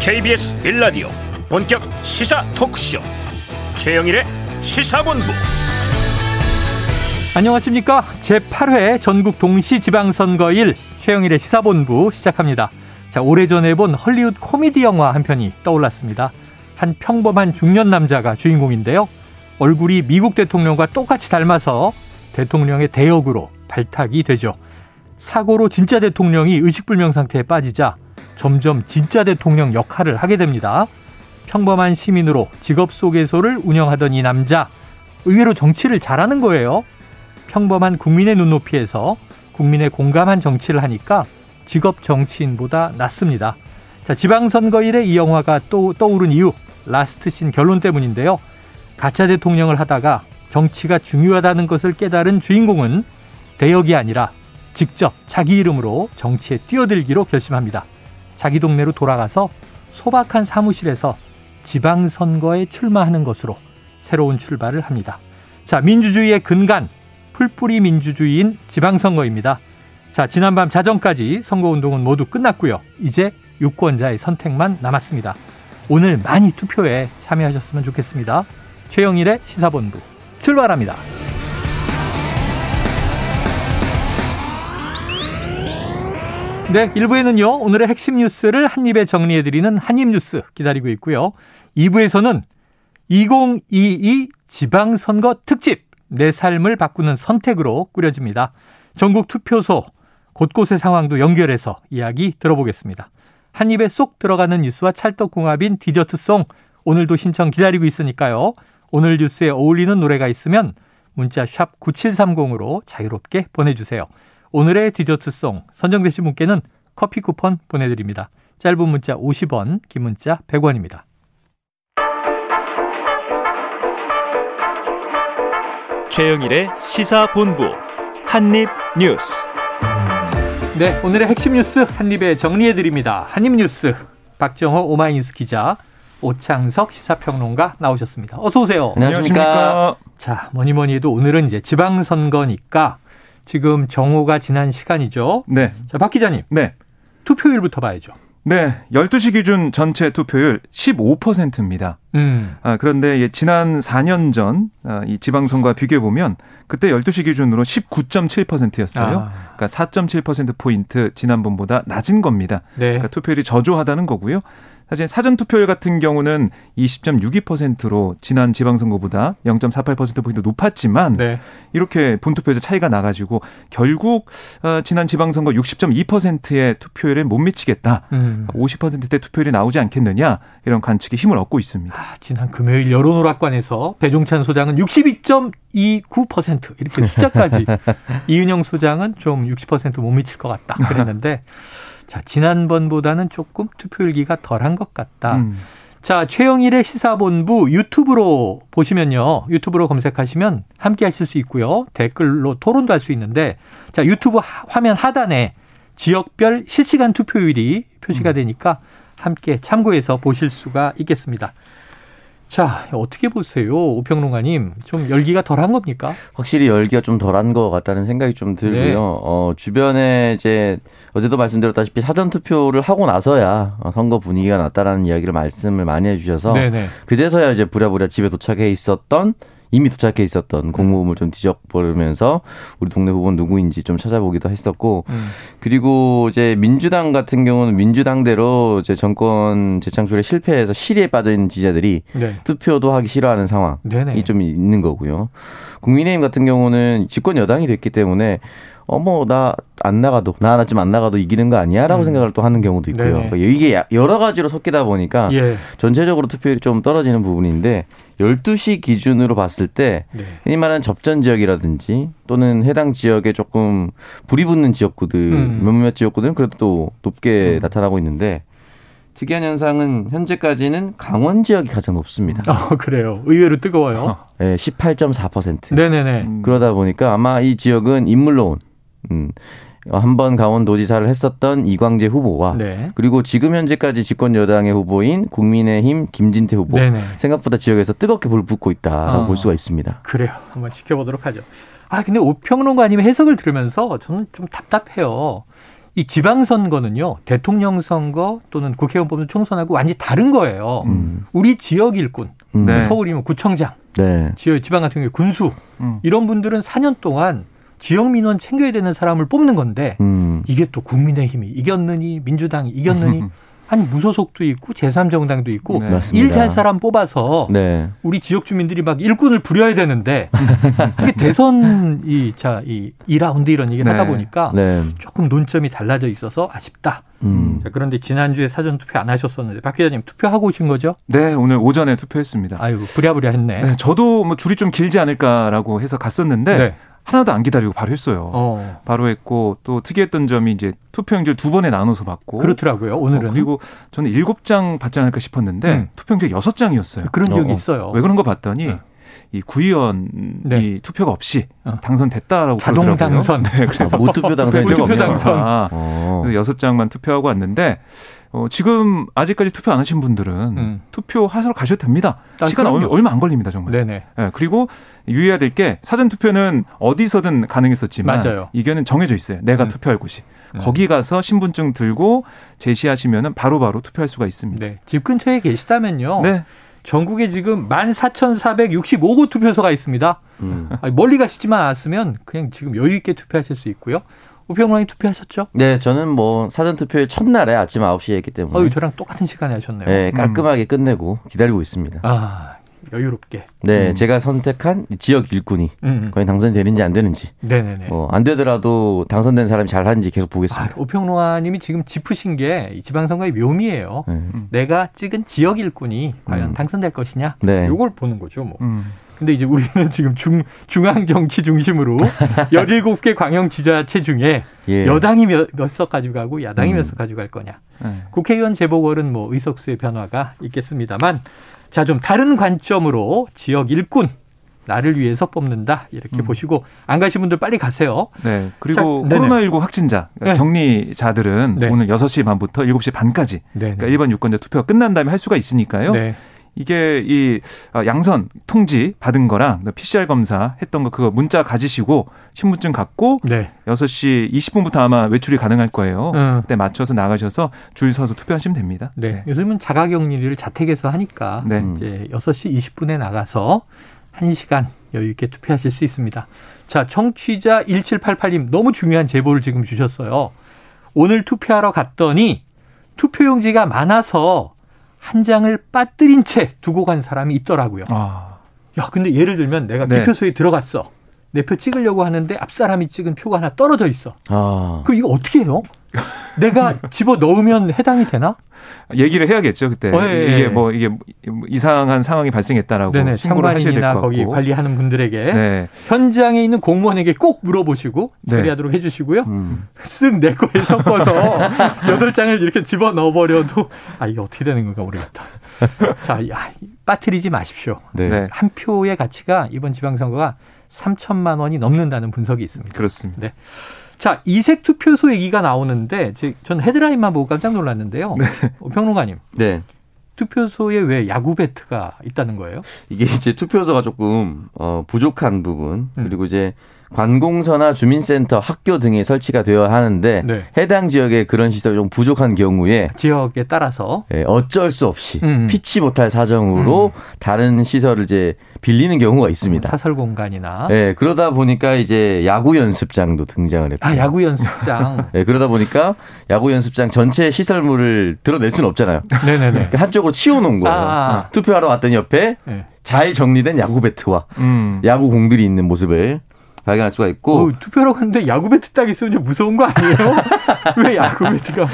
KBS 1라디오 본격 시사 토크쇼. 최영일의 시사본부. 안녕하십니까? 제8회 전국 동시 지방선거일 최영일의 시사본부 시작합니다. 자 오래전에 본 헐리우드 코미디 영화 한 편이 떠올랐습니다. 한 평범한 중년 남자가 주인공인데요. 얼굴이 미국 대통령과 똑같이 닮아서 대통령의 대역으로 발탁이 되죠. 사고로 진짜 대통령이 의식불명 상태에 빠지자 점점 진짜 대통령 역할을 하게 됩니다. 평범한 시민으로 직업 소개소를 운영하던 이 남자 의외로 정치를 잘하는 거예요. 평범한 국민의 눈높이에서 국민의 공감한 정치를 하니까 직업 정치인보다 낫습니다. 자, 지방선거일에 이 영화가 또 떠오른 이유 라스트 신 결론 때문인데요. 가짜 대통령을 하다가 정치가 중요하다는 것을 깨달은 주인공은 대역이 아니라 직접 자기 이름으로 정치에 뛰어들기로 결심합니다. 자기 동네로 돌아가서 소박한 사무실에서 지방선거에 출마하는 것으로 새로운 출발을 합니다. 자, 민주주의의 근간, 풀뿌리 민주주의인 지방선거입니다. 자, 지난밤 자정까지 선거운동은 모두 끝났고요. 이제 유권자의 선택만 남았습니다. 오늘 많이 투표에 참여하셨으면 좋겠습니다. 최영일의 시사본부 출발합니다. 네, 1부에는요, 오늘의 핵심 뉴스를 한입에 정리해드리는 한입뉴스 기다리고 있고요. 2부에서는 2022 지방선거 특집, 내 삶을 바꾸는 선택으로 꾸려집니다. 전국 투표소, 곳곳의 상황도 연결해서 이야기 들어보겠습니다. 한 입에 쏙 들어가는 뉴스와 찰떡궁합인 디저트송, 오늘도 신청 기다리고 있으니까요. 오늘 뉴스에 어울리는 노래가 있으면 문자 샵 9730으로 자유롭게 보내주세요. 오늘의 디저트송 선정되신 분께는 커피 쿠폰 보내드립니다. 짧은 문자 50원, 긴 문자 100원입니다. 최영일의 시사본부 한입뉴스 네, 오늘의 핵심 뉴스 한입에 정리해드립니다. 한입뉴스 박정호 오마이뉴스 기자 오창석 시사평론가 나오셨습니다. 어서 오세요. 안녕하십니까. 자, 뭐니 뭐니 해도 오늘은 이제 지방선거니까 지금 정오가 지난 시간이죠. 네. 자, 박 기자님. 네. 투표율부터 봐야죠. 네. 12시 기준 전체 투표율 15%입니다. 음. 아, 그런데 지난 4년 전, 아, 이 지방선거와 비교해 보면 그때 12시 기준으로 19.7%였어요. 아. 그러니까 4.7%포인트 지난번보다 낮은 겁니다. 네. 그러니까 투표율이 저조하다는 거고요. 사실 사전 투표율 같은 경우는 20.62%로 지난 지방선거보다 0.48%포인트 높았지만 네. 이렇게 본투표에서 차이가 나가지고 결국 어, 지난 지방선거 60.2%의 투표율에 못 미치겠다. 음. 50%대 투표율이 나오지 않겠느냐 이런 관측에 힘을 얻고 있습니다. 아, 지난 금요일 여론오락관에서 배종찬 소장은 62.29% 이렇게 숫자까지 이은영 소장은 좀 60%못 미칠 것 같다 그랬는데 자 지난번보다는 조금 투표율기가 덜한 것 같다. 음. 자 최영일의 시사본부 유튜브로 보시면요 유튜브로 검색하시면 함께 하실 수 있고요 댓글로 토론도 할 수 있는데 자 유튜브 하- 화면 하단에 지역별 실시간 투표율이 표시가 되니까 함께 참고해서 보실 수가 있겠습니다. 자, 어떻게 보세요? 오평론가님. 좀 열기가 덜한 겁니까? 확실히 열기가 좀 덜한 것 같다는 생각이 좀 들고요. 네. 어, 주변에 이제 어제도 말씀드렸다시피 사전 투표를 하고 나서야 어, 선거 분위기가 났다라는 이야기를 말씀을 많이 해주셔서 네네. 그제서야 이제 부랴부랴 집에 도착해 있었던 이미 도착해 있었던 공무원을 좀 뒤적거리면서 우리 동네 후보는 누구인지 좀 찾아보기도 했었고 음. 그리고 이제 민주당 같은 경우는 민주당대로 이제 정권 재창출에 실패해서 실의에 빠져 있는 지지자들이 네. 투표도 하기 싫어하는 상황이 네네. 좀 있는 거고요. 국민의힘 같은 경우는 집권 여당이 됐기 때문에 어머 나 안 나가도 나 하나쯤 안 나가도 이기는 거 아니야라고 음. 생각을 또 하는 경우도 있고요. 네네. 그러니까 이게 야- 여러 가지로 섞이다 보니까 예. 전체적으로 투표율이 좀 떨어지는 부분인데 12시 기준으로 봤을 때 네. 흔히 말하는 접전 지역이라든지 또는 해당 지역에 조금 불이 붙는 지역구들 음. 몇몇 지역구들은 그래도 또 높게 음. 나타나고 있는데 특이한 현상은 현재까지는 강원 지역이 가장 높습니다. 어, 그래요. 의외로 뜨거워요. 예, 18.4%. 네네네. 음. 그러다 보니까 아마 이 지역은 인물로 온, 음, 한번 강원도지사를 했었던 이광재 후보와 네. 그리고 지금 현재까지 집권 여당의 후보인 국민의힘 김진태 후보 네네. 생각보다 지역에서 뜨겁게 불 붙고 있다라고 어. 볼 수가 있습니다. 그래요. 한번 지켜보도록 하죠. 아, 근데 오평론가님의 해석을 들으면서 저는 좀 답답해요. 이 지방선거는요 대통령 선거 또는 국회의원 뽑는 총선하고 완전히 다른 거예요. 음. 우리 지역 일꾼, 음. 네. 서울이면 구청장, 네. 지역 지방 같은 경우에 군수 음. 이런 분들은 4년 동안 지역 민원 챙겨야 되는 사람을 뽑는 건데 음. 이게 또 국민의힘이 이겼느니 민주당이 이겼느니 한 무소속도 있고 제3정당도 있고 네. 맞습니다. 일잘 사람 뽑아서 네. 우리 지역 주민들이 막 일꾼을 부려야 되는데 이게 대선 이자이 2라운드 이런 얘기를 네. 하다 보니까 네. 조금 논점이 달라져 있어서 아쉽다. 음. 자, 그런데 지난주에 사전 투표 안 하셨었는데 박 기자님 투표하고 오신 거죠? 네, 오늘 오전에 투표했습니다. 아이고 부랴부랴 했네. 네, 저도 뭐 줄이 좀 길지 않을까라고 해서 갔었는데 네. 하나도 안 기다리고 바로 했어요. 어. 바로 했고 또 특이했던 점이 이제 투표용지를 두 번에 나눠서 받고 그렇더라고요. 오늘은 어, 그리고 저는 일곱 장 받지 않을까 싶었는데 음. 투표용지 여섯 장이었어요. 그런 지역이 어, 어. 있어요. 왜 그런 거 봤더니 네. 이 구의원이 네. 투표가 없이 어. 당선됐다라고 자동 그러더라고요. 당선. 네, 그래서 아, 무투표 당선이 무투표 투표가 당선. 아, 어. 그래서 여섯 장만 투표하고 왔는데 어, 지금 아직까지 투표 안 하신 분들은 음. 투표하러 가셔도 됩니다. 아, 시간 얼마, 그럼요. 얼마 안 걸립니다 정말. 네네. 예, 그리고 유의해야 될 게 사전 투표는 어디서든 가능했었지만 맞아요. 이게는 정해져 있어요. 내가 음. 투표할 곳이. 음. 거기 가서 신분증 들고 제시하시면은 바로바로 투표할 수가 있습니다. 네. 집 근처에 계시다면요. 네. 전국에 지금 14,465곳 투표소가 있습니다. 음. 멀리 가시지만 않았으면 그냥 지금 여유 있게 투표하실 수 있고요. 오평론님 투표하셨죠? 네, 저는 뭐 사전 투표일 첫날에 아침 9시에 했기 때문에 어유 저랑 똑같은 시간에 하셨네요. 네, 깔끔하게 끝내고 기다리고 있습니다. 아 여유롭게. 네, 제가 선택한 지역 일꾼이 음. 과연 당선이 되는지 안 되는지 네네네. 뭐안 되더라도 당선된 사람이 잘 하는지 계속 아, 보겠습니다. 오평로아님이 지금 짚으신 게이 지방선거의 묘미예요. 네. 내가 찍은 지역 일꾼이 과연 음. 당선될 것이냐. 네. 이걸 보는 거죠. 뭐. 음. 근데 이제 우리는 지금 중, 중앙 정치 중심으로 17개 광역 지자체 중에 예. 여당이 몇, 석 가지고 가고 야당이 음. 몇석 가지고 갈 거냐. 네. 국회의원 재보궐은 뭐 의석수의 변화가 있겠습니다만 자, 좀 다른 관점으로 지역 일꾼 나를 위해서 뽑는다. 이렇게 음. 보시고 안 가신 분들 빨리 가세요. 네. 그리고 자, 네네. 코로나19 확진자, 네. 격리자들은 네. 오늘 6시 반부터 7시 반까지 네. 그러니까 일반 유권자 투표가 끝난 다음에 할 수가 있으니까요. 네. 이게 이 아, 양선 통지 받은 거랑 PCR 검사 했던 거 그거 문자 가지시고 신분증 갖고 네. 6시 20분부터 아마 외출이 가능할 거예요. 음. 그때 맞춰서 나가셔서 줄 서서 투표하시면 됩니다. 네. 요즘은 자가격리를 자택에서 하니까 네. 음. 이제 6시 20분에 나가서 1시간 여유 있게 투표하실 수 있습니다. 자, 청취자 1788님 너무 중요한 제보를 지금 주셨어요. 오늘 투표하러 갔더니 투표용지가 많아서 한 장을 빠뜨린 채 두고 간 사람이 있더라고요. 아, 야, 근데 예를 들면 내가 네. 기표소에 들어갔어. 내 표 찍으려고 하는데 앞 사람이 찍은 표가 하나 떨어져 있어. 아, 그럼 이거 어떻게 해요? 내가 집어 넣으면 해당이 되나? 얘기를 해야겠죠 그때 어, 예, 예. 이게 뭐 이게 이상한 상황이 발생했다라고 네네. 신고를 하셔야 될 것 같고. 거기 관리하는 분들에게 네. 현장에 있는 공무원에게 꼭 물어보시고 네. 처리하도록 해주시고요. 음. 쓱내 거에 섞어서 여덟 장을 이렇게 집어 넣어버려도 아 이게 어떻게 되는 건가 모르겠다. 자, 야, 빠뜨리지 마십시오. 네. 네. 한 표의 가치가 이번 지방선거가 3천만 원이 넘는다는 분석이 있습니다. 그렇습니다. 자, 이색 투표소 얘기가 나오는데 제- 전 헤드라인만 보고 깜짝 놀랐는데요. 어, 평론가님, 네. 투표소에 왜 야구 배트가 있다는 거예요? 이게 이제 투표소가 조금 어, 부족한 부분 음. 그리고 이제 관공서나 주민센터, 학교 등에 설치가 되어야 하는데 네. 해당 지역에 그런 시설이 좀 부족한 경우에 지역에 따라서 예, 어쩔 수 없이 음. 피치 못할 사정으로 다른 시설을 이제 빌리는 경우가 있습니다. 사설 공간이나 예, 그러다 보니까 이제 야구 연습장도 등장을 했고. 아 야구 연습장. 예, 그러다 보니까 야구 연습장 전체 시설물을 드러낼 수는 없잖아요. 네네네. 그러니까 한쪽으로 치워 놓은 거예요. 아. 투표하러 왔더니 옆에 네. 잘 정리된 야구 배트와 음. 야구 공들이 있는 모습을 발견할 수가 있고 어, 투표하러 갔는데 야구 배트 딱 있으면 좀 무서운 거 아니에요? 왜 야구 배트가?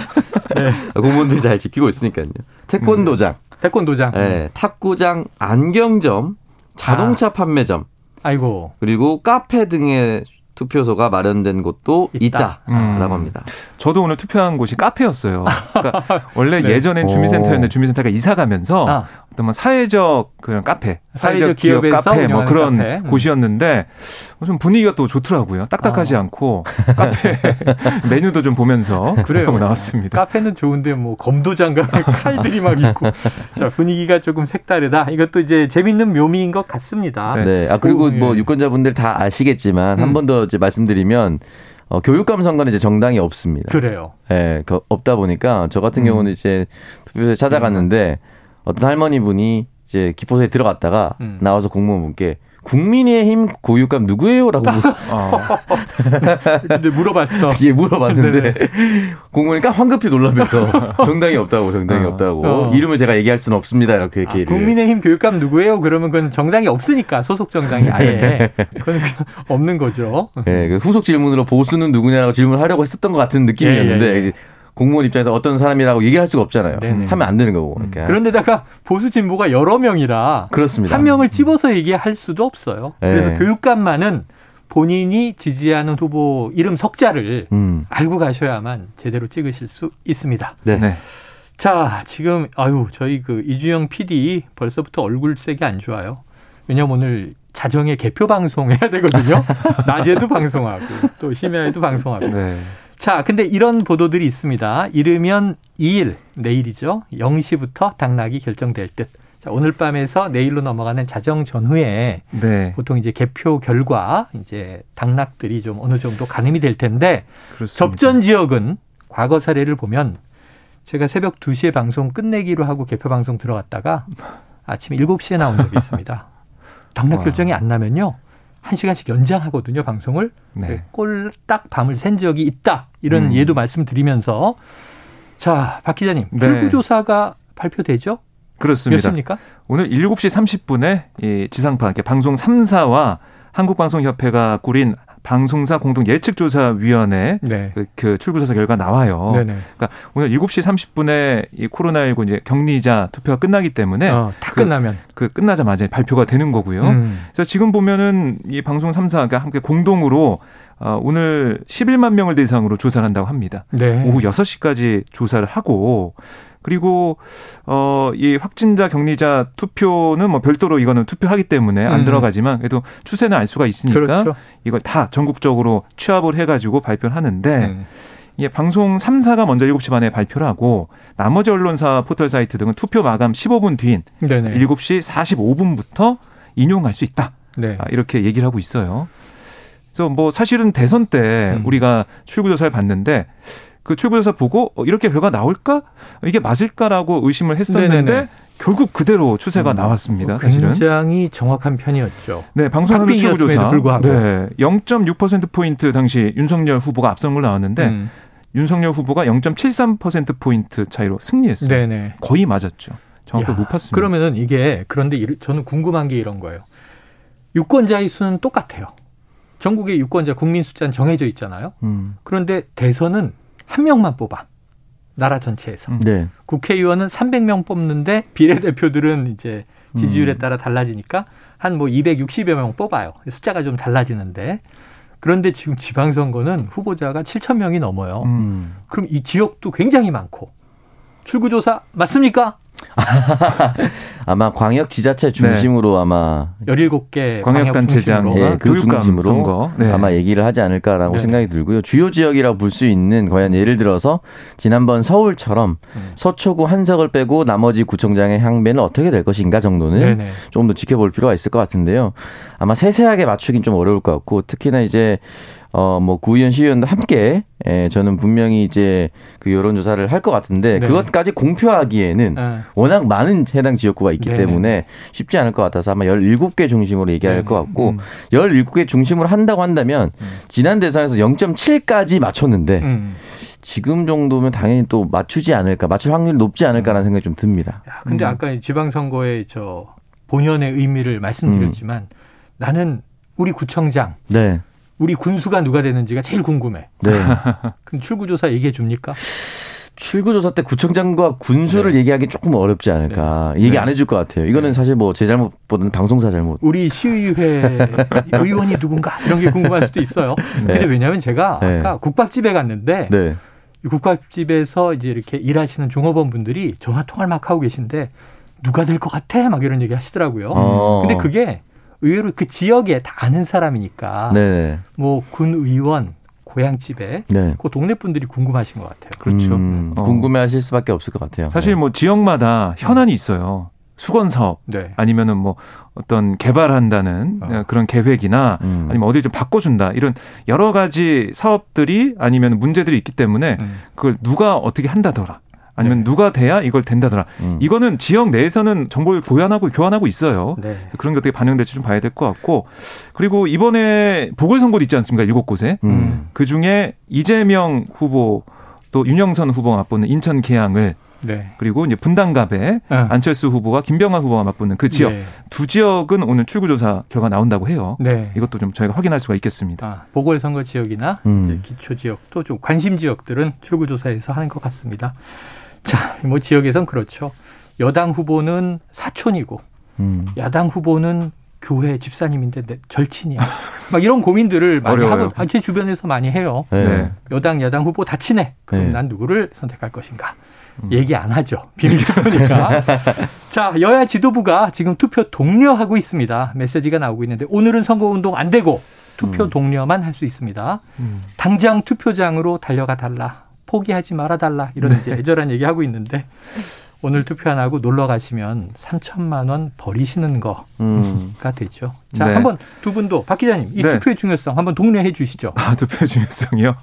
네. 공무원들이 잘 지키고 있으니까요. 태권도장, 태권도장. 예, 탁구장, 안경점, 자동차 판매점, 아이고. 그리고 카페 등의 투표소가 마련된 곳도 있다. 있다라고 음. 합니다. 저도 오늘 투표한 곳이 카페였어요. 그러니까 원래 네. 예전엔 오. 주민센터였는데 주민센터가 이사 가면서 아, 어떤 뭐 사회적 그런 카페, 사회적 사회적 기업 카페 뭐 그런 카페. 음. 곳이었는데 좀 분위기가 또 좋더라고요. 딱딱하지 아. 않고 카페 메뉴도 좀 보면서 그래요. 나왔습니다. 카페는 좋은데 뭐 검도장과 칼들이 막 있고 자, 분위기가 조금 색다르다. 이것도 이제 재밌는 묘미인 것 같습니다. 네. 네. 아 그리고 오, 뭐 예. 유권자분들 다 아시겠지만 음. 한번 더 이제 말씀드리면 어, 교육감 선거는 이제 정당이 없습니다. 그래요. 예, 그 없다 보니까 저 같은 음. 경우는 이제 투표소에 찾아갔는데 어떤 할머니 분이 이제 기포소에 들어갔다가 음. 나와서 공무원분께 국민의힘 고육감 누구예요라고 어, 근데 물어봤어. 예 물어봤는데 공무원이니까 황급히 놀라면서 정당이 없다고 정당이 어. 없다고 어. 이름을 제가 얘기할 수는 없습니다 이렇게 아, 얘기를 국민의힘 교육감 누구예요? 그러면 그건 정당이 없으니까 소속 정당이 아예 그건 그냥 없는 거죠. 예, 그 후속 질문으로 보수는 누구냐고 질문하려고 했었던 것 같은 느낌이었는데 예, 예, 예. 공무원 입장에서 어떤 사람이라고 얘기할 수가 없잖아요. 네네. 하면 안 되는 거고. 그러니까. 그런데다가 보수 진보가 여러 명이라 그렇습니다. 한 명을 집어서 얘기할 수도 없어요. 그래서 네. 교육감만은 본인이 지지하는 후보 이름 석자를 음. 알고 가셔야만 제대로 찍으실 수 있습니다. 네. 네. 자, 지금 아유, 저희 그 이주영 PD 벌써부터 얼굴색이 안 좋아요. 왜냐면 오늘 자정에 개표 방송해야 되거든요. 낮에도 방송하고 또 심야에도 방송하고. 네. 자, 근데 이런 보도들이 있습니다. 이르면 2일, 내일이죠. 0시부터 당락이 결정될 듯. 자, 오늘 밤에서 내일로 넘어가는 자정 전후에 네. 보통 이제 개표 결과 이제 당락들이 좀 어느 정도 가늠이 될 텐데 그렇습니다. 접전 지역은 과거 사례를 보면 제가 새벽 2시에 방송 끝내기로 하고 개표 방송 들어갔다가 아침 7시에 나온 적이 있습니다. 당락 와. 결정이 안 나면요. 1시간씩 연장하거든요, 방송을. 네. 꼴딱 밤을 샌 적이 있다. 이런 음. 예도 말씀드리면서 자, 박 기자님, 네. 출구조사가 발표되죠? 몇 그렇습니다. 시입니까? 오늘 7시 30분에 이 지상파, 방송 3사와 한국방송협회가 꾸린 방송사 공동 예측조사위원회 네. 그, 그 출구조사 결과 나와요. 네네. 그러니까 오늘 7시 30분에 이 코로나19 이제 격리자 투표가 끝나기 때문에 어, 다 그- 끝나면. 그 끝나자마자 발표가 되는 거고요. 음. 그래서 지금 보면은 이 방송 3사가 함께 공동으로 어, 오늘 11만 명을 대상으로 조사를 한다고 합니다. 네. 오후 6시까지 조사를 하고 그리고 어이 확진자 격리자 투표는 뭐 별도로 이거는 투표하기 때문에 안 음. 들어가지만 그래도 추세는 알 수가 있으니까 그렇죠. 이걸 다 전국적으로 취합을 해 가지고 발표를 하는데 음. 이게 방송 3사가 먼저 7시 반에 발표를 하고 나머지 언론사 포털 사이트 등은 투표 마감 15분 뒤인 네네. 7시 45분부터 인용할 수 있다. 네. 아, 이렇게 얘기를 하고 있어요. 그래서 뭐 사실은 대선 때 음. 우리가 출구조사를 봤는데 그 출구조사 보고 어, 이렇게 결과 나올까? 이게 맞을까라고 의심을 했었는데 네네네. 결국 그대로 추세가 음. 나왔습니다. 사실은. 굉장히 정확한 편이었죠. 네, 방송하는 출구조사. 불구하고. 네, 0.6% 포인트 당시 윤석열 후보가 앞선 걸로 나왔는데 음. 윤석열 후보가 0.73% 포인트 차이로 승리했어요. 네네. 거의 맞았죠. 정확도 야, 높았습니다. 그러면은 이게 그런데 이- 저는 궁금한 게 이런 거예요. 유권자의 수는 똑같아요. 전국의 유권자 국민 숫자는 정해져 있잖아요. 음. 그런데 대선은 한 명만 뽑아. 나라 전체에서. 음. 네. 국회의원은 300명 뽑는데 비례대표들은 이제 지지율에 음. 따라 달라지니까 한 뭐 260여 명 뽑아요. 숫자가 좀 달라지는데. 그런데 지금 지방선거는 후보자가 7천 명이 넘어요. 음. 음. 그럼 이 지역도 굉장히 많고. 출구조사 맞습니까? 아마 광역 지자체 중심으로 아마 17개 광역단체장, 광역 예, 중심으로. 그 교육감 중심으로 선거. 네. 아마 얘기를 하지 않을까라고 네. 생각이 들고요. 주요 지역이라고 볼 수 있는 과연 예를 들어서 지난번 서울처럼 음. 서초구 한석을 빼고 나머지 구청장의 향배는 어떻게 될 것인가 정도는 네네. 좀더 지켜볼 필요가 있을 것 같은데요. 아마 세세하게 맞추긴 좀 어려울 것 같고 특히나 이제 어 뭐 구의원 시의원도 함께 예, 저는 분명히 이제 그 여론조사를 할 것 같은데 네. 그것까지 공표하기에는 예. 워낙 많은 해당 지역구가 있기 네네. 때문에 쉽지 않을 것 같아서 아마 17개 중심으로 얘기할. 것 같고 음. 17개 중심으로 한다고 한다면 지난 대선에서 0.7까지 맞췄는데 음. 지금 정도면 당연히 또 맞추지 않을까 맞출 확률이 높지 않을까라는 생각이 좀 듭니다. 야, 근데 음. 아까 지방선거의 저 본연의 의미를 말씀드렸지만 음. 나는 우리 구청장, 네. 우리 군수가 누가 되는지가 제일 궁금해. 네. 그럼 출구조사 얘기해 줍니까? 출구조사 때 구청장과 군수를 네. 얘기하기 조금 어렵지 않을까. 얘기 네. 안 해줄 것 같아요. 이거는 네. 사실 뭐 제 잘못보다는 방송사 잘못. 우리 시의회 의원이 누군가 이런 게 궁금할 수도 있어요. 근데 왜냐하면 제가 네. 아까 국밥집에 갔는데 네. 이 국밥집에서 이제 이렇게 일하시는 종업원 분들이 전화 통화를 막 하고 계신데 누가 될 것 같아? 막 이런 얘기 하시더라고요. 어. 근데 그게 의외로 그 지역에 다 아는 사람이니까 네. 뭐 군 의원 고향집에 네. 그 동네 분들이 궁금하신 것 같아요. 그렇죠. 음, 어. 궁금해하실 수밖에 없을 것 같아요. 사실 뭐 지역마다 현안이 있어요. 수건 사업 네. 아니면은 뭐 어떤 개발한다는 어. 그런 계획이나 음. 아니면 어디 좀 바꿔준다 이런 여러 가지 사업들이 아니면 문제들이 있기 때문에 음. 그걸 누가 어떻게 한다더라 아니면 네. 누가 돼야 이걸 된다더라 음. 이거는 지역 내에서는 정보를 교환하고 교환하고 있어요. 네. 그런 게 어떻게 반영될지 좀 봐야 될 것 같고 그리고 이번에 보궐선거도 있지 않습니까 일곱 곳에 음. 그 중에 이재명 후보 또 윤영선 후보가 맞붙는 인천 계양을 네. 그리고 이제 분당갑에 어. 안철수 후보와 김병환 후보가 맞붙는 그 지역 네. 두 지역은 오늘 출구조사 결과 나온다고 해요. 네. 이것도 좀 저희가 확인할 수가 있겠습니다. 아, 보궐선거 지역이나 음. 기초 지역 또 좀 관심 지역들은 출구조사에서 하는 것 같습니다. 자, 뭐 지역에선 그렇죠. 여당 후보는 사촌이고 음. 야당 후보는 교회 집사님인데 내 절친이야. 막 이런 고민들을 많이 어려워요. 하고 아, 제 주변에서 많이 해요. 네. 네. 여당 야당 후보 다 친해. 그럼 네. 난 누구를 선택할 것인가? 얘기 안 하죠. 비밀 투표니까. 자, 여야 지도부가 지금 투표 독려하고 있습니다. 메시지가 나오고 있는데 오늘은 선거 운동 안 되고 투표 음. 독려만 할 수 있습니다. 음. 당장 투표장으로 달려가 달라. 포기하지 말아 달라. 이런 이제 애절한 얘기 하고 있는데 오늘 투표 안 하고 놀러 가시면 3천만 원 버리시는 거가 음. 되죠. 자, 네. 한번 두 분도 박 기자님 이 네. 투표의 중요성 한번 독려해 주시죠. 아, 투표 중요성이요.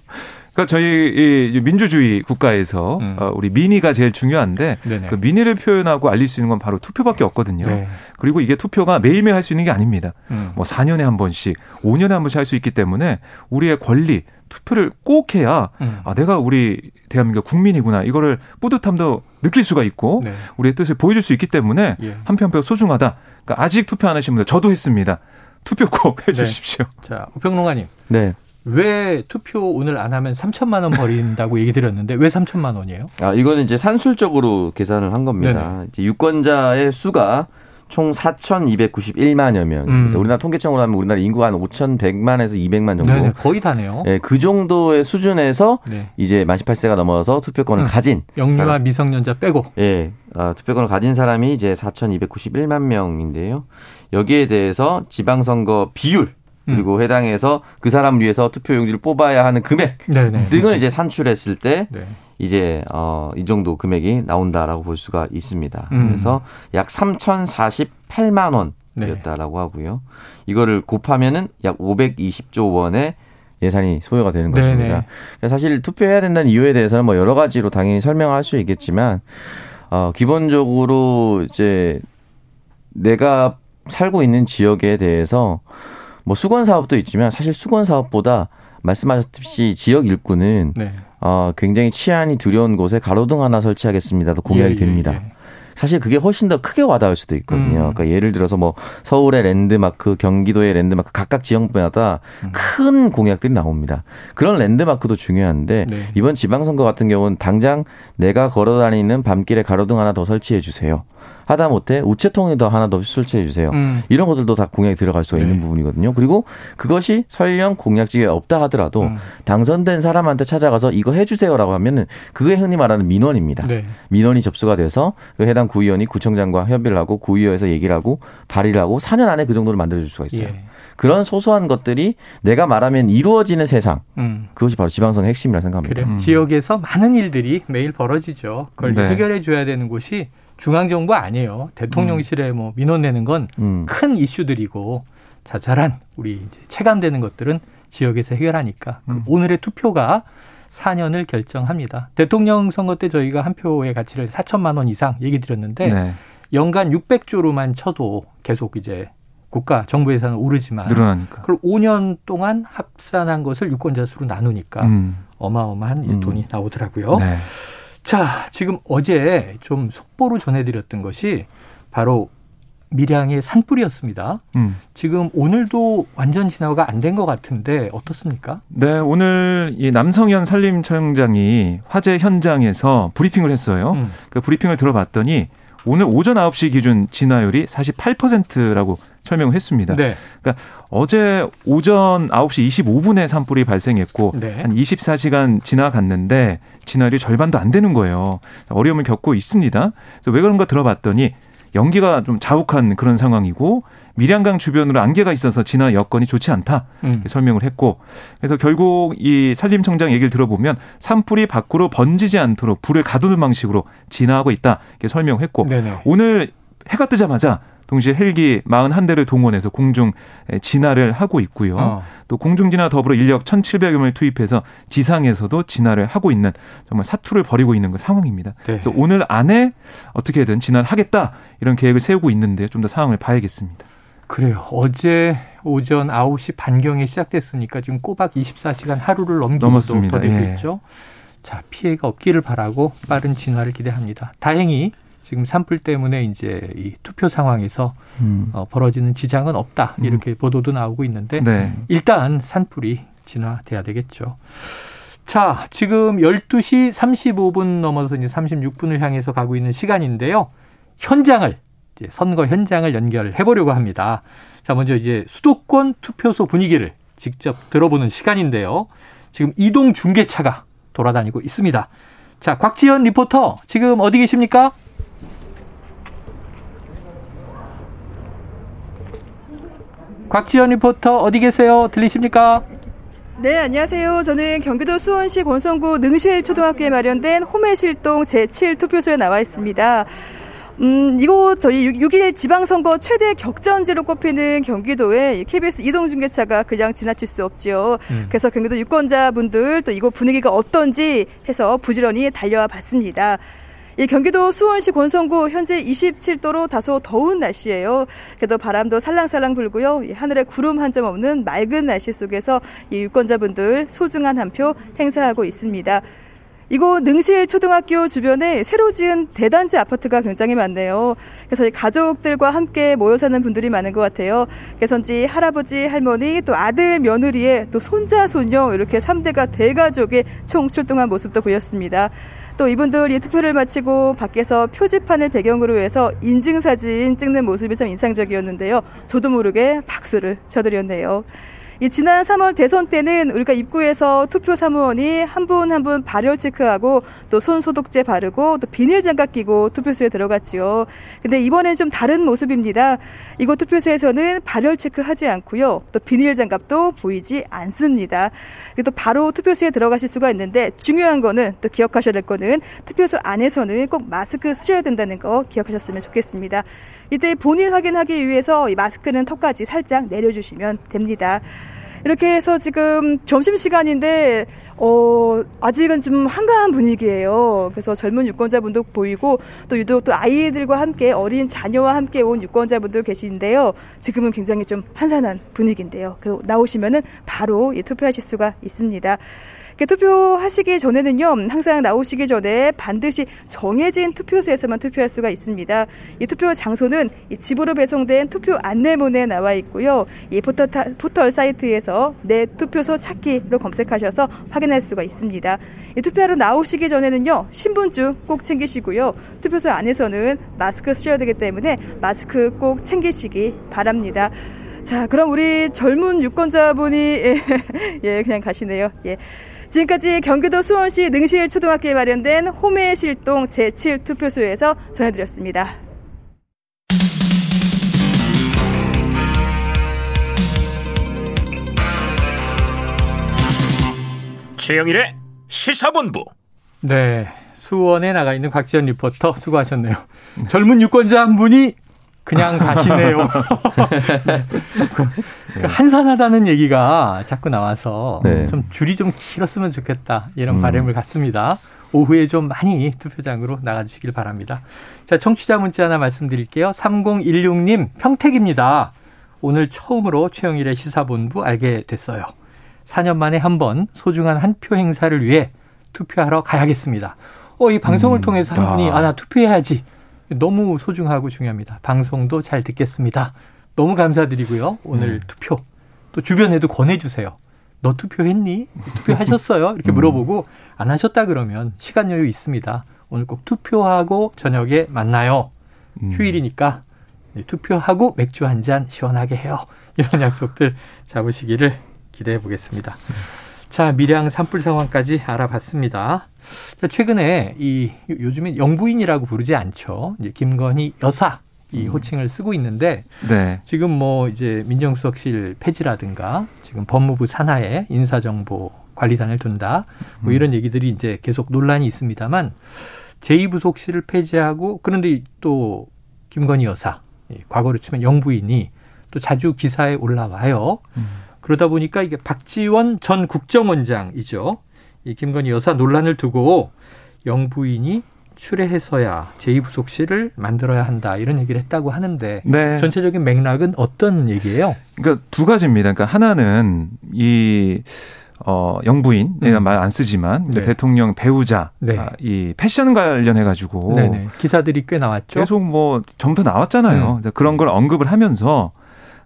그러니까 저희 이 민주주의 국가에서 음. 어, 우리 민의가 제일 중요한데 네네. 그 민의를 표현하고 알릴 수 있는 건 바로 투표밖에 없거든요. 네. 그리고 이게 투표가 매일매일 할 수 있는 게 아닙니다. 음. 뭐 4년에 한 번씩, 5년에 한 번씩 할 수 있기 때문에 우리의 권리, 투표를 꼭 해야 음. 아, 내가 우리 대한민국 국민이구나. 이거를 뿌듯함도 느낄 수가 있고 네. 우리의 뜻을 보여줄 수 있기 때문에 예. 한표 한 표 소중하다. 그러니까 아직 투표 안 하신 분들 저도 했습니다. 투표 꼭 네. 해주십시오. 자, 우평론가님. 네. 왜 투표 오늘 안 하면 3천만 원 버린다고 얘기 드렸는데 왜 3천만 원이에요? 아, 이거는 이제 산술적으로 계산을 한 겁니다. 이제 유권자의 수가 총 4,291만여 명. 음. 우리나라 통계청으로 하면 우리나라 인구가 한 5,100만에서 200만 정도. 네, 거의 다네요. 예, 그 정도의 수준에서 네. 이제 만 18세가 넘어서 투표권을 음. 가진 영유아 사람. 미성년자 빼고. 예, 아, 투표권을 가진 사람이 이제 4,291만 명인데요. 여기에 대해서 지방선거 비율 음. 그리고 해당해서 그 사람을 위해서 투표용지를 뽑아야 하는 금액 네네. 등을 이제 산출했을 때 네. 이제 어, 이 정도 금액이 나온다라고 볼 수가 있습니다. 음. 그래서 약 3,048만 네. 원이었다라고 하고요. 이거를 곱하면은 약 520조 원의 예산이 소요가 되는 네네. 것입니다. 사실 투표해야 된다는 이유에 대해서는 뭐 여러 가지로 당연히 설명할 수 있겠지만 어, 기본적으로 이제 내가 살고 있는 지역에 대해서 뭐 수건 사업도 있지만 사실 수건 사업보다 말씀하셨듯이 지역 일꾼은 네. 어, 굉장히 치안이 두려운 곳에 가로등 하나 설치하겠습니다도 공약이 예, 예, 됩니다. 예. 사실 그게 훨씬 더 크게 와닿을 수도 있거든요. 음. 그러니까 예를 들어서 뭐 서울의 랜드마크, 경기도의 랜드마크 각각 지역마다 음. 큰 공약들이 나옵니다. 그런 랜드마크도 중요한데 네. 이번 지방선거 같은 경우는 당장 내가 걸어다니는 밤길에 가로등 하나 더 설치해 주세요. 하다못해 우체통에 더 하나 더 설치해 주세요. 음. 이런 것들도 다 공약이 들어갈 수가 네. 있는 부분이거든요. 그리고 그것이 설령 공약지에 없다 하더라도 음. 당선된 사람한테 찾아가서 이거 해주세요라고 하면은 그게 흔히 말하는 민원입니다. 네. 민원이 접수가 돼서 그 해당 구의원이 구청장과 협의를 하고 구의회에서 얘기를 하고 발의를 하고 4년 안에 그 정도를 만들어줄 수가 있어요. 예. 그런 소소한 것들이 내가 말하면 이루어지는 세상 음. 그것이 바로 지방선거 핵심이라 생각합니다. 그래. 음. 지역에서 많은 일들이 매일 벌어지죠. 그걸 네. 해결해 줘야 되는 곳이 중앙정부 아니에요. 대통령실에 뭐 민원 내는 건 음. 큰 이슈들이고 자잘한 우리 이제 체감되는 것들은 지역에서 해결하니까 그 음. 오늘의 투표가 4년을 결정합니다. 대통령 선거 때 저희가 한 표의 가치를 4천만 원 이상 얘기 드렸는데 네. 연간 600조로만 쳐도 계속 이제 국가 정부 예산은 오르지만 늘어나니까. 그걸 5년 동안 합산한 것을 유권자 수로 나누니까 음. 어마어마한 이제 음. 돈이 나오더라고요. 네. 자, 지금 어제 좀 속보로 전해드렸던 것이 바로 밀양의 산불이었습니다. 음. 지금 오늘도 완전 진화가 안 된 것 같은데 어떻습니까? 네, 오늘 이 남성현 산림청장이 화재 현장에서 브리핑을 했어요. 음. 그 브리핑을 들어봤더니 오늘 오전 9시 기준 진화율이 48%라고 설명을 했습니다. 네. 어제 오전 9시 25분에 산불이 발생했고 네. 한 24시간 지나갔는데 진화율이 절반도 안 되는 거예요. 어려움을 겪고 있습니다. 그래서 왜 그런가 들어봤더니 연기가 좀 자욱한 그런 상황이고 밀양강 주변으로 안개가 있어서 진화 여건이 좋지 않다 음. 설명을 했고 그래서 결국 이 산림청장 얘기를 들어보면 산불이 밖으로 번지지 않도록 불을 가두는 방식으로 진화하고 있다 이렇게 설명했고 네네. 오늘 해가 뜨자마자 동시에 헬기 41대를 동원해서 공중 진화를 하고 있고요. 어. 또 공중 진화 더불어 인력 1,700여 명을 투입해서 지상에서도 진화를 하고 있는 정말 사투를 벌이고 있는 그 상황입니다. 네. 그래서 오늘 안에 어떻게든 진화를 하겠다 이런 계획을 세우고 있는데 좀 더 상황을 봐야겠습니다. 그래요. 어제 오전 9시 반경에 시작됐으니까 지금 꼬박 24시간 하루를 넘기고 예. 있죠. 자, 피해가 없기를 바라고 빠른 진화를 기대합니다. 다행히 지금 산불 때문에 이제 이 투표 상황에서 음. 어, 벌어지는 지장은 없다 이렇게 음. 보도도 나오고 있는데 네. 일단 산불이 진화돼야 되겠죠. 자, 지금 12시 35분 넘어서 이제 36분을 향해서 가고 있는 시간인데요. 현장을 이제 선거 현장을 연결해 보려고 합니다. 자, 먼저 이제 수도권 투표소 분위기를 직접 들어보는 시간인데요. 지금 이동 중계차가 돌아다니고 있습니다. 자, 곽지연 리포터, 지금 어디 계십니까? 곽지연 리포터 어디 계세요? 들리십니까? 네, 안녕하세요. 저는 경기도 수원시 권선구 능실초등학교에 마련된 호매실동 제7투표소에 나와 있습니다. 음, 이곳 저희 6일 지방선거 최대 격전지로 꼽히는 경기도에 KBS 이동중계차가 그냥 지나칠 수 없지요. 음. 그래서 경기도 유권자분들 또 이곳 분위기가 어떤지 해서 부지런히 달려와 봤습니다. 이 경기도 수원시 권성구 현재 27도로 다소 더운 날씨예요. 그래도 바람도 살랑살랑 불고요. 하늘에 구름 한 점 없는 맑은 날씨 속에서 이 유권자분들 소중한 한 표 행사하고 있습니다. 이곳 능실 초등학교 주변에 새로 지은 대단지 아파트가 굉장히 많네요. 그래서 가족들과 함께 모여 사는 분들이 많은 것 같아요. 그래서인지 할아버지, 할머니, 또 아들, 며느리의 또 손자, 손녀 이렇게 3대가 대가족의 총 출동한 모습도 보였습니다. 또 이분들이 투표를 마치고 밖에서 표지판을 배경으로 해서 인증사진 찍는 모습이 참 인상적이었는데요. 저도 모르게 박수를 쳐드렸네요. 이 지난 3월 대선 때는 우리가 입구에서 투표 사무원이 한 분 한 분 발열 체크하고 또 손 소독제 바르고 또 비닐 장갑 끼고 투표소에 들어갔지요. 근데 이번엔 좀 다른 모습입니다. 이곳 투표소에서는 발열 체크하지 않고요. 또 비닐 장갑도 보이지 않습니다. 그리고 또 바로 투표소에 들어가실 수가 있는데 중요한 거는 또 기억하셔야 될 거는 투표소 안에서는 꼭 마스크 쓰셔야 된다는 거 기억하셨으면 좋겠습니다. 이때 본인 확인하기 위해서 이 마스크는 턱까지 살짝 내려주시면 됩니다. 이렇게 해서 지금 점심시간인데, 어, 아직은 좀 한가한 분위기예요. 그래서 젊은 유권자분도 보이고, 또 유독 또 아이들과 함께 어린 자녀와 함께 온 유권자분들 계시는데요. 지금은 굉장히 좀 한산한 분위기인데요. 그 나오시면은 바로 투표하실 수가 있습니다. 투표하시기 전에는요, 항상 나오시기 전에 반드시 정해진 투표소에서만 투표할 수가 있습니다. 이 투표 장소는 이 집으로 배송된 투표 안내문에 나와 있고요. 이 포털, 포털 사이트에서 내 투표소 찾기로 검색하셔서 확인할 수가 있습니다. 이 투표하러 나오시기 전에는요, 신분증 꼭 챙기시고요. 투표소 안에서는 마스크 쓰셔야 되기 때문에 마스크 꼭 챙기시기 바랍니다. 자, 그럼 우리 젊은 유권자분이 예, 그냥 가시네요. 예. 지금까지 경기도 수원시 능실 초등학교에 마련된 호매 실동 제7 투표소에서 전해드렸습니다. 최영일의 시사본부. 네. 수원에 나가 있는 곽지연 리포터 수고하셨네요. 젊은 유권자 한 분이 그냥 가시네요. 그 한산하다는 얘기가 자꾸 나와서 네. 좀 줄이 좀 길었으면 좋겠다 이런 음. 바람을 갖습니다. 오후에 좀 많이 투표장으로 나가주시길 바랍니다. 자, 청취자 문자 하나 말씀드릴게요. 3016님 평택입니다. 오늘 처음으로 최영일의 시사본부 알게 됐어요. 4년 만에 한 번 소중한 한 표 행사를 위해 투표하러 가야겠습니다. 어, 이 방송을 음. 통해서 한 분이 아, 나 투표해야지. 너무 소중하고 중요합니다. 방송도 잘 듣겠습니다. 너무 감사드리고요. 오늘 음. 투표 또 주변에도 권해주세요. 너 투표했니? 투표하셨어요? 이렇게 음. 물어보고 안 하셨다 그러면 시간 여유 있습니다. 오늘 꼭 투표하고 저녁에 만나요. 음. 휴일이니까 투표하고 맥주 한 잔 시원하게 해요. 이런 약속들 잡으시기를 기대해 보겠습니다. 자, 밀양 산불 상황까지 알아봤습니다. 자, 최근에 이 요즘엔 영부인이라고 부르지 않죠. 이제 김건희 여사 이 호칭을 쓰고 있는데 네. 지금 뭐 이제 민정수석실 폐지라든가 지금 법무부 산하에 인사정보 관리단을 둔다 뭐 음. 이런 얘기들이 이제 계속 논란이 있습니다만 제2부속실을 폐지하고 그런데 또 김건희 여사 이 과거로 치면 영부인이 또 자주 기사에 올라와요. 음. 그러다 보니까 이게 박지원 전 국정원장이죠. 이 김건희 여사 논란을 두고 영부인이 출애해서야 제2부속실을 만들어야 한다 이런 얘기를 했다고 하는데 네. 전체적인 맥락은 어떤 얘기예요? 그러니까 두 가지입니다. 그러니까 하나는 이 어, 영부인이라는 음. 말안 쓰지만 네. 대통령 배우자 네. 아, 이 패션 관련해 가지고 네네. 기사들이 꽤 나왔죠. 계속 뭐 정도 나왔잖아요. 음. 그런 걸 언급을 하면서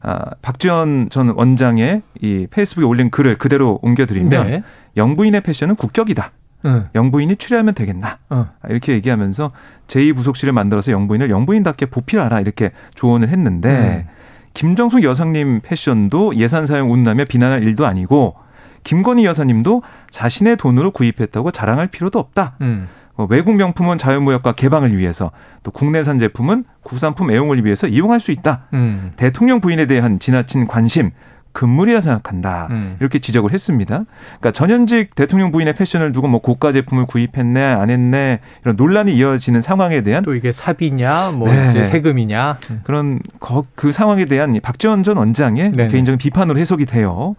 아, 박지원 전 원장의 이 페이스북에 올린 글을 그대로 옮겨드리면 네. 영부인의 패션은 국격이다. 응. 영부인이 출애하면 되겠나. 어. 이렇게 얘기하면서 제2부속실을 만들어서 영부인을 영부인답게 보필하라 이렇게 조언을 했는데 음. 김정숙 여사님 패션도 예산 사용 운남에 비난할 일도 아니고 김건희 여사님도 자신의 돈으로 구입했다고 자랑할 필요도 없다. 음. 어, 외국 명품은 자유무역과 개방을 위해서 또 국내산 제품은 국산품 애용을 위해서 이용할 수 있다. 음. 대통령 부인에 대한 지나친 관심 금물이라 생각한다. 음. 이렇게 지적을 했습니다. 그러니까 전현직 대통령 부인의 패션을 두고 뭐 고가 제품을 구입했네 안 했네 이런 논란이 이어지는 상황에 대한 또 이게 사비냐, 뭐 네. 세금이냐. 음. 그런 거- 그 상황에 대한 이 박지원 전 원장의 네네. 개인적인 비판으로 해석이 돼요.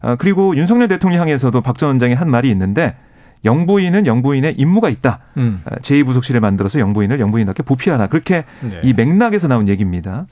아, 그리고 윤석열 대통령 향해서도 박 전 원장이 한 말이 있는데 영부인은 영부인의 임무가 있다. 음. 아, 제2부속실을 만들어서 영부인을 영부인답게 보필하라. 그렇게 네. 이 맥락에서 나온 얘기입니다.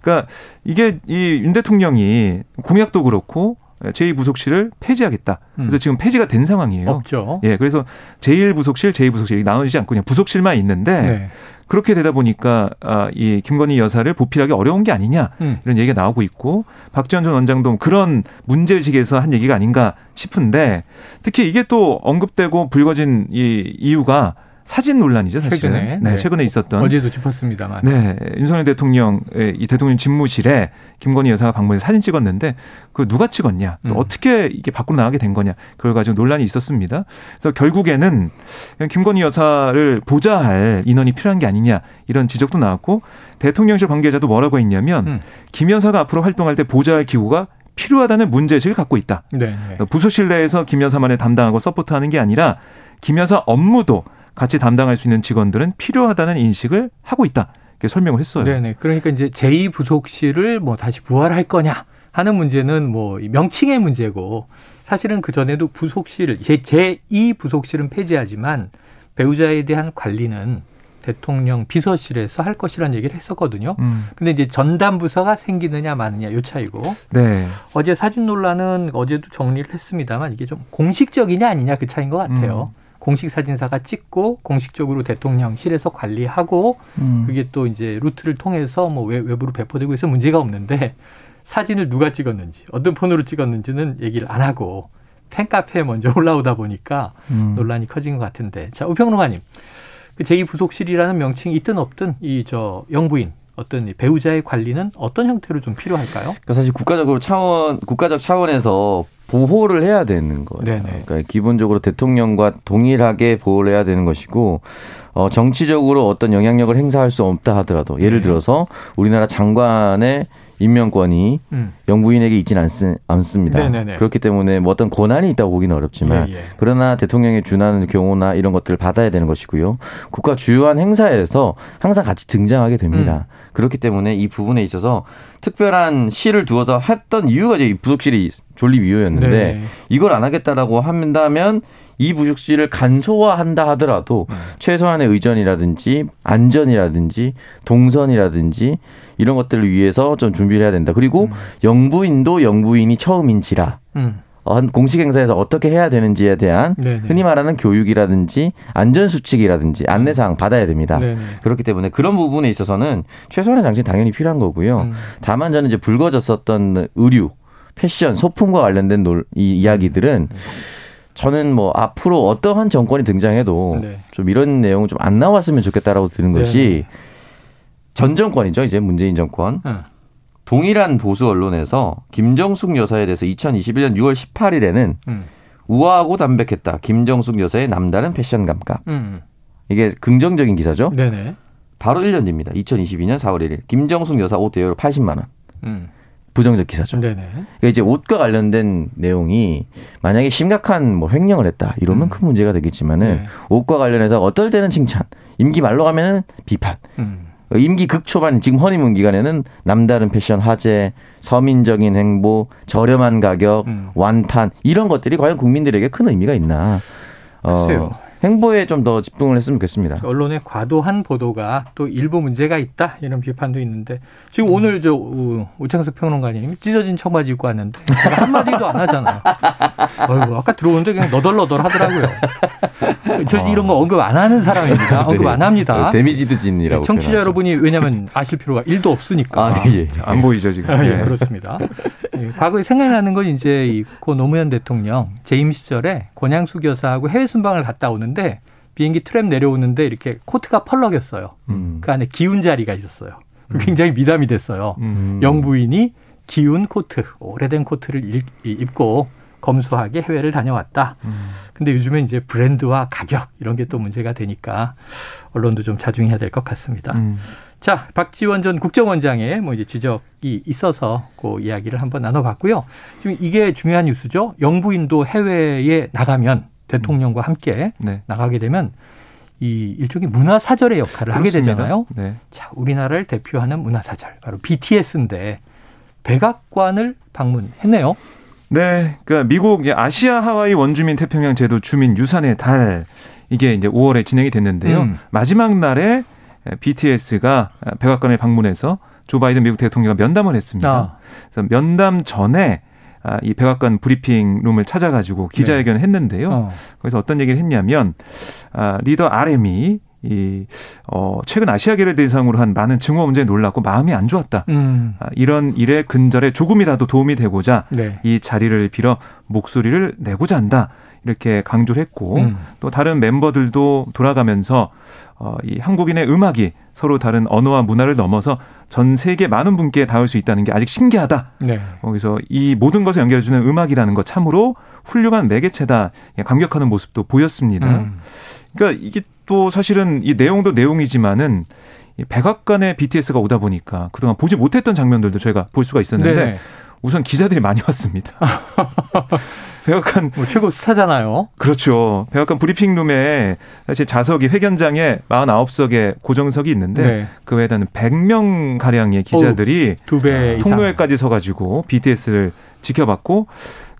그러니까 이게 이 윤 대통령이 공약도 그렇고 제2부속실을 폐지하겠다. 그래서 음. 지금 폐지가 된 상황이에요. 없죠. 예, 그래서 제1부속실, 제2부속실 나누지 않고 그냥 부속실만 있는데 네. 그렇게 되다 보니까 아, 이 김건희 여사를 보필하기 어려운 게 아니냐 음. 이런 얘기가 나오고 있고 박지원 전 원장도 그런 문제의식에서 한 얘기가 아닌가 싶은데 특히 이게 또 언급되고 불거진 이 이유가 사진 논란이죠 사실은 최근에, 네, 네. 최근에 있었던 어제도 짚었습니다만. 네 윤석열 대통령의 이 대통령 집무실에 김건희 여사가 방문해서 사진 찍었는데 그 누가 찍었냐 또 음. 어떻게 이게 밖으로 나가게 된 거냐 그걸 가지고 논란이 있었습니다. 그래서 결국에는 그냥 김건희 여사를 보좌할 인원이 필요한 게 아니냐 이런 지적도 나왔고 대통령실 관계자도 뭐라고 했냐면 음. 김 여사가 앞으로 활동할 때 보좌할 기구가 필요하다는 문제의식을 갖고 있다. 네. 네. 부서실 내에서 김 여사만을 담당하고 서포트하는 게 아니라 김 여사 업무도 같이 담당할 수 있는 직원들은 필요하다는 인식을 하고 있다. 이렇게 설명을 했어요. 네네. 그러니까 이제 제2부속실을 뭐 다시 부활할 거냐 하는 문제는 뭐이 명칭의 문제고 사실은 그 전에도 부속실 제, 제2부속실은 폐지하지만 배우자에 대한 관리는 대통령 비서실에서 할 것이라는 얘기를 했었거든요. 음, 근데 이제 전담 부서가 생기느냐 마느냐 요 차이고 네. 어제 사진 논란은 어제도 정리를 했습니다만 이게 좀 공식적이냐 아니냐 그 차이인 것 같아요. 공식 사진사가 찍고 공식적으로 대통령실에서 관리하고 음. 그게 또 이제 루트를 통해서 뭐 외- 외부로 배포되고 해서 문제가 없는데 사진을 누가 찍었는지 어떤 폰으로 찍었는지는 얘기를 안 하고 팬카페에 먼저 올라오다 보니까 음. 논란이 커진 것 같은데 자 우평론가님 그 제2부속실이라는 명칭이 있든 없든 이 저 영부인 어떤 이 배우자의 관리는 어떤 형태로 좀 필요할까요? 그러니까 사실 국가적으로 차원 국가적 차원에서 보호를 해야 되는 거예요. 네네. 그러니까 기본적으로 대통령과 동일하게 보호를 해야 되는 것이고 어, 정치적으로 어떤 영향력을 행사할 수 없다 하더라도 예를 네. 들어서 우리나라 장관의 임명권이 음. 영부인에게 있지는 않, 않습니다. 네네네. 그렇기 때문에 뭐 어떤 권한이 있다고 보기는 어렵지만 예, 예. 그러나 대통령에 준하는 경우나 이런 것들을 받아야 되는 것이고요. 국가 주요한 행사에서 항상 같이 등장하게 됩니다. 음. 그렇기 때문에 이 부분에 있어서 특별한 시를 두어서 했던 이유가 이제 이 부속실이 존립 이유였는데 네. 이걸 안 하겠다라고 한다면 이 부속실을 간소화한다 하더라도 음. 최소한의 의전이라든지 안전이라든지 동선이라든지 이런 것들을 위해서 좀 준비를 해야 된다. 그리고 영부인도 영부인이 처음인지라 음. 공식 행사에서 어떻게 해야 되는지에 대한 네네. 흔히 말하는 교육이라든지 안전 수칙이라든지 안내 사항 받아야 됩니다. 네네. 그렇기 때문에 그런 부분에 있어서는 최소한의 장치는 당연히 필요한 거고요. 음. 다만 저는 이제 불거졌었던 의류, 패션, 소품과 관련된 놀, 이 이야기들은 저는 뭐 앞으로 어떠한 정권이 등장해도 네. 좀 이런 내용은 좀 안 나왔으면 좋겠다라고 드는 네. 것이 전 정권이죠. 이제 문재인 정권. 음. 동일한 보수 언론에서 김정숙 여사에 대해서 2021년 6월 18일에는 음. 우아하고 담백했다. 김정숙 여사의 남다른 패션 감각. 음. 이게 긍정적인 기사죠. 네네. 바로 1년 뒤입니다. 2022년 4월 1일 김정숙 여사 옷 대여로 80만 원. 음. 부정적 기사죠. 네네. 그러니까 이제 옷과 관련된 내용이 만약에 심각한 뭐 횡령을 했다 이러면 음. 큰 문제가 되겠지만은 네. 옷과 관련해서 어떨 때는 칭찬, 임기 말로 가면은 비판. 음. 임기 극초반 지금 허니문 기간에는 남다른 패션 화제, 서민적인 행보, 저렴한 가격, 음. 완탄 이런 것들이 과연 국민들에게 큰 의미가 있나? 글쎄요. 어, 행보에 좀 더 집중을 했으면 좋겠습니다. 언론의 과도한 보도가 또 일부 문제가 있다 이런 비판도 있는데 지금 음. 오늘 저 우창석 평론가님 찢어진 청바지 입고 왔는데 한마디도 안 하잖아요. 어이구, 아까 들어오는데 그냥 너덜너덜 하더라고요. 저 어. 이런 거 언급 안 하는 사람입니다. 네. 언급 안 합니다. damaged 진이라고. 네, 청취자 여러분이 왜냐하면 아실 필요가 1도 없으니까. 아, 예. 안 보이죠 지금. 아, 예, 그렇습니다. 예, 과거에 생각나는 건 이제 이고 노무현 대통령 재임 시절에 권양숙 여사하고 해외 순방을 갔다 오는데 비행기 트랩 내려오는데 이렇게 코트가 펄럭였어요. 음. 그 안에 기운 자리가 있었어요. 음. 굉장히 미담이 됐어요. 음. 영부인이 기운 코트, 오래된 코트를 입고 검소하게 해외를 다녀왔다. 음. 근데 요즘에 이제 브랜드와 가격 이런 게 또 문제가 되니까 언론도 좀 자중해야 될 것 같습니다. 음. 자, 박지원 전 국정원장의 뭐 이제 지적이 있어서 그 이야기를 한번 나눠봤고요. 지금 이게 중요한 뉴스죠. 영부인도 해외에 나가면 대통령과 함께 네. 나가게 되면 이 일종의 문화사절의 역할을 그렇습니다. 하게 되잖아요. 네. 자, 우리나라를 대표하는 문화사절 바로 BTS인데 백악관을 방문했네요. 네, 그러니까 미국 아시아 하와이 원주민 태평양 제도 주민 유산의 달 이게 이제 5월에 진행이 됐는데요. 음. 마지막 날에 BTS가 백악관에 방문해서 조 바이든 미국 대통령과 면담을 했습니다. 아. 그래서 면담 전에 아, 이 백악관 브리핑 룸을 찾아가지고 기자회견을 네. 했는데요. 어. 거기서 어떤 얘기를 했냐면 아, 리더 RM이 이, 어, 최근 아시아계를 대상으로 한 많은 증오 문제에 놀랐고 마음이 안 좋았다. 음. 아, 이런 일에 근절에 조금이라도 도움이 되고자 네. 이 자리를 빌어 목소리를 내고자 한다. 이렇게 강조를 했고 음. 또 다른 멤버들도 돌아가면서 어, 이 한국인의 음악이 서로 다른 언어와 문화를 넘어서 전 세계 많은 분께 닿을 수 있다는 게 아직 신기하다. 네. 거기서 이 모든 것을 연결해주는 음악이라는 것 참으로 훌륭한 매개체다. 감격하는 모습도 보였습니다. 음. 그러니까 이게 또 사실은 이 내용도 내용이지만은 이 백악관에 BTS가 오다 보니까 그동안 보지 못했던 장면들도 저희가 볼 수가 있었는데 네. 우선 기자들이 많이 왔습니다. 백악관 뭐 최고 스타잖아요. 그렇죠. 백악관 브리핑룸에 사실 자석이 회견장에 49석의 고정석이 있는데 네. 그 외에는 100명 가량의 기자들이 두배 통로에까지 서가지고 BTS를 지켜봤고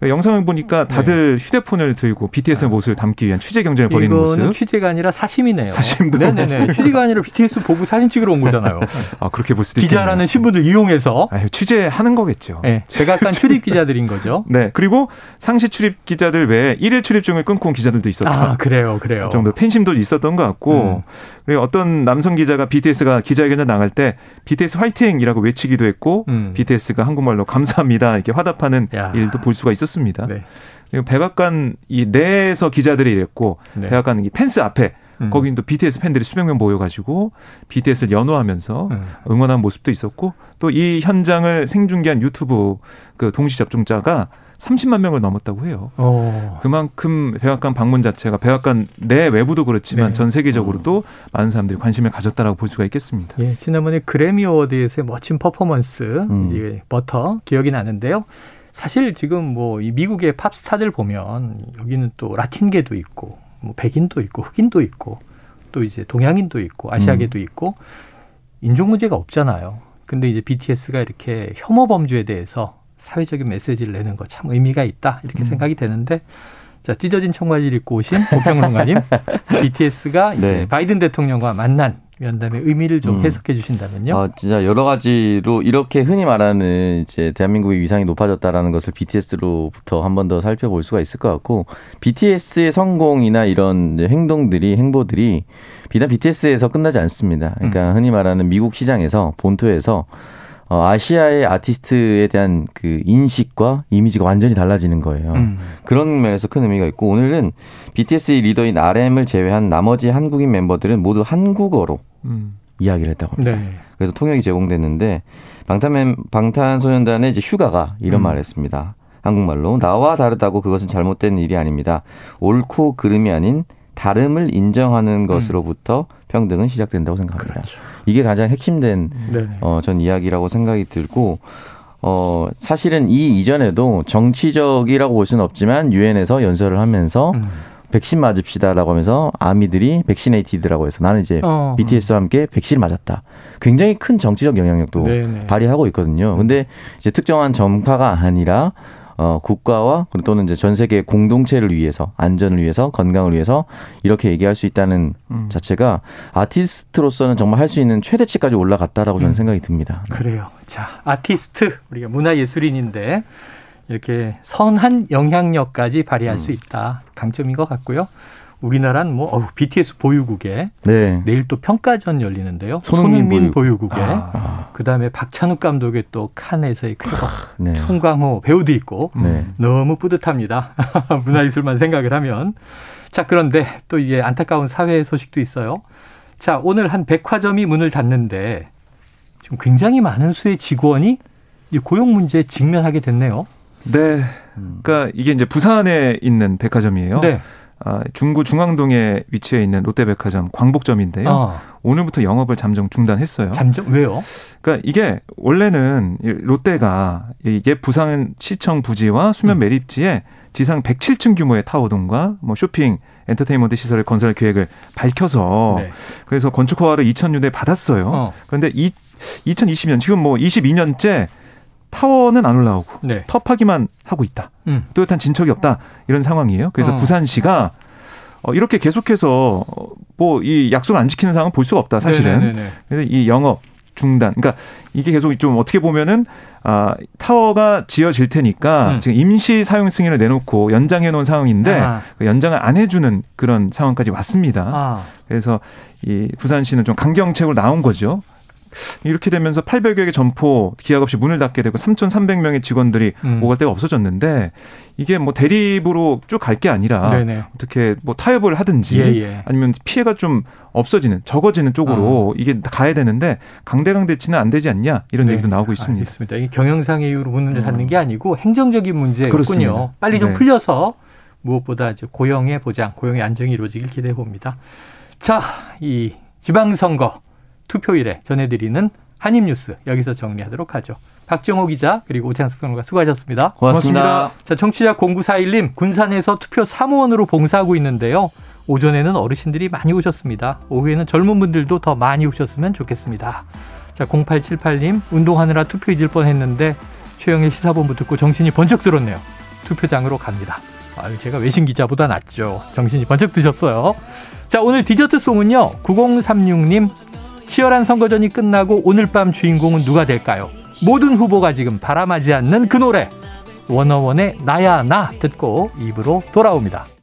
그러니까 영상을 보니까 다들 네. 휴대폰을 들고 BTS의 아. 모습을 담기 위한 취재 경쟁을 벌이는 모습. 취재가 아니라 사심이네요. 사심도 네네네. 취재가 아니라 BTS 보고 사진 찍으러 온 거잖아요. 아 그렇게 볼 수도 기자라는 신분을 이용해서 아유, 취재하는 거겠죠. 네, 백악관 출입 기자들인 거죠. 네, 그리고 상시 출입 기자들 외에 일일 출입증을 끊고 온 기자들도 있었다. 아 그래요, 그래요. 그 정도 팬심도 있었던 것 같고 음. 그리고 어떤 남성 기자가 BTS가 기자회견에 나갈 때 BTS 화이팅이라고 외치기도 했고 음. BTS가 한국말로 감사합니다 이렇게 화답하는 야. 일도 볼 수가 있었습니다. 네. 그리고 백악관 이 내에서 기자들이 이랬고 네. 백악관 이 펜스 앞에 음. 거긴 또 BTS 팬들이 수백 명 모여가지고 BTS를 연호하면서 음. 응원한 모습도 있었고 또 이 현장을 생중계한 유튜브 그 동시 접종자가 30만 명을 넘었다고 해요. 오. 어. 그만큼 백악관 방문 자체가 백악관 내 외부도 그렇지만 네. 전 세계적으로도 많은 사람들이 관심을 가졌다라고 볼 수가 있겠습니다. 예, 지난번에 그래미 어워드에서의 멋진 퍼포먼스 음. 버터 기억이 나는데요. 사실 지금 뭐 이 미국의 팝스타들 보면 여기는 또 라틴계도 있고 뭐 백인도 있고 흑인도 있고 또 이제 동양인도 있고 아시아계도 음. 있고 인종 문제가 없잖아요. 근데 이제 BTS가 이렇게 혐오 범죄에 대해서 사회적인 메시지를 내는 거 참 의미가 있다 이렇게 음. 생각이 되는데 자 찢어진 청바지를 입고 오신 고평론가님 BTS가 이제 네. 바이든 대통령과 만난 면담의 의미를 좀 음. 해석해 주신다면요. 아, 진짜 여러 가지로 이렇게 흔히 말하는 이제 대한민국의 위상이 높아졌다라는 것을 BTS로부터 한 번 더 살펴볼 수가 있을 것 같고 BTS의 성공이나 이런 행동들이 행보들이 비단 BTS에서 끝나지 않습니다. 그러니까 음. 흔히 말하는 미국 시장에서 본토에서 어, 아시아의 아티스트에 대한 그 인식과 이미지가 완전히 달라지는 거예요. 음. 그런 면에서 큰 의미가 있고 오늘은 BTS의 리더인 RM을 제외한 나머지 한국인 멤버들은 모두 한국어로 음. 이야기를 했다고 합니다. 네. 그래서 통역이 제공됐는데 방탄 방탄소년단의 이제 휴가가 이런 음. 말을 했습니다. 한국말로 나와 다르다고 그것은 잘못된 일이 아닙니다. 옳고 그름이 아닌 다름을 인정하는 것으로부터 음. 평등은 시작된다고 생각합니다. 그렇죠. 이게 가장 핵심된 어, 전 이야기라고 생각이 들고 어, 사실은 이 이전에도 정치적이라고 볼 수는 없지만 유엔에서 연설을 하면서 음. 백신 맞읍시다라고 하면서 아미들이 백신에이티드라고 해서 나는 이제 어. BTS와 함께 백신을 맞았다. 굉장히 큰 정치적 영향력도 네네. 발휘하고 있거든요. 근데 이제 특정한 점파가 아니라 어, 국가와 또는 이제 전 세계 공동체를 위해서 안전을 위해서 건강을 위해서 이렇게 얘기할 수 있다는 음. 자체가 아티스트로서는 정말 할 수 있는 최대치까지 올라갔다라고 저는 음. 생각이 듭니다. 그래요. 자, 아티스트 우리가 문화예술인인데 이렇게 선한 영향력까지 발휘할 음. 수 있다. 강점인 것 같고요. 우리나라는 뭐 어우, BTS 보유국에 네. 내일 또 평가전 열리는데요. 손흥민, 손흥민 보유. 국에 아. 그다음에 박찬욱 감독의 또 칸에서의 쾌거 네. 송강호 배우도 있고 네. 너무 뿌듯합니다. 문화예술만 생각을 하면 자 그런데 또 이게 안타까운 사회 소식도 있어요. 자 오늘 한 백화점이 문을 닫는데 지금 굉장히 많은 수의 직원이 고용 문제에 직면하게 됐네요. 네. 그러니까 이게 이제 부산에 있는 백화점이에요. 네. 아, 중구 중앙동에 위치해 있는 롯데백화점 광복점인데요. 어. 오늘부터 영업을 잠정 중단했어요. 잠정 왜요? 그러니까 이게 원래는 롯데가 이게 부산 시청 부지와 수면 음. 매립지에 지상 107층 규모의 타워동과 뭐 쇼핑 엔터테인먼트 시설의 건설 계획을 밝혀서 네. 그래서 건축 허가를 2000년에 받았어요. 어. 그런데 이 2020년 지금 뭐 22년째 타워는 안 올라오고 네. 터파기만 하고 있다. 음. 뚜렷한 진척이 없다. 이런 상황이에요. 그래서 어. 부산시가 어, 이렇게 계속해서 뭐 이 약속을 안 지키는 상황은 볼 수가 없다. 사실은. 네네네네. 그래서 이 영업 중단. 그러니까 이게 계속 좀 어떻게 보면은 아 타워가 지어질 테니까 음. 지금 임시 사용 승인을 내놓고 연장해 놓은 상황인데 아. 그 연장을 안 해주는 그런 상황까지 왔습니다. 아. 그래서 이 부산시는 좀 강경책으로 나온 거죠. 이렇게 되면서 800여 개 점포 기약 없이 문을 닫게 되고 3,300명의 직원들이 음. 오갈 데가 없어졌는데 이게 뭐 대립으로 쭉 갈 게 아니라 네네. 어떻게 뭐 타협을 하든지 예, 예. 아니면 피해가 좀 없어지는 적어지는 쪽으로 어. 이게 가야 되는데 강대강 대치는 안 되지 않냐 이런 네. 얘기도 나오고 있습니다. 알겠습니다. 이게 경영상의 이유로 문을 닫는 게 아니고 행정적인 문제군요. 빨리 좀 네. 풀려서 무엇보다 이제 고용의 보장, 고용의 안정이 이루어지길 기대해 봅니다. 자, 이 지방선거 투표일에 전해드리는 한입뉴스 여기서 정리하도록 하죠. 박정호 기자 그리고 오창석 평론가 수고하셨습니다. 고맙습니다. 고맙습니다. 자, 청취자 0941님 군산에서 투표 사무원으로 봉사하고 있는데요. 오전에는 어르신들이 많이 오셨습니다. 오후에는 젊은 분들도 더 많이 오셨으면 좋겠습니다. 자, 0878님 운동하느라 투표 잊을 뻔했는데 최영의 시사본부 듣고 정신이 번쩍 들었네요. 투표장으로 갑니다. 아유, 제가 외신 기자보다 낫죠. 정신이 번쩍 드셨어요. 자, 오늘 디저트 송은요. 9036님 치열한 선거전이 끝나고 오늘 밤 주인공은 누가 될까요? 모든 후보가 지금 바람하지 않는 그 노래 원어원의 나야 나 듣고 입으로 돌아옵니다.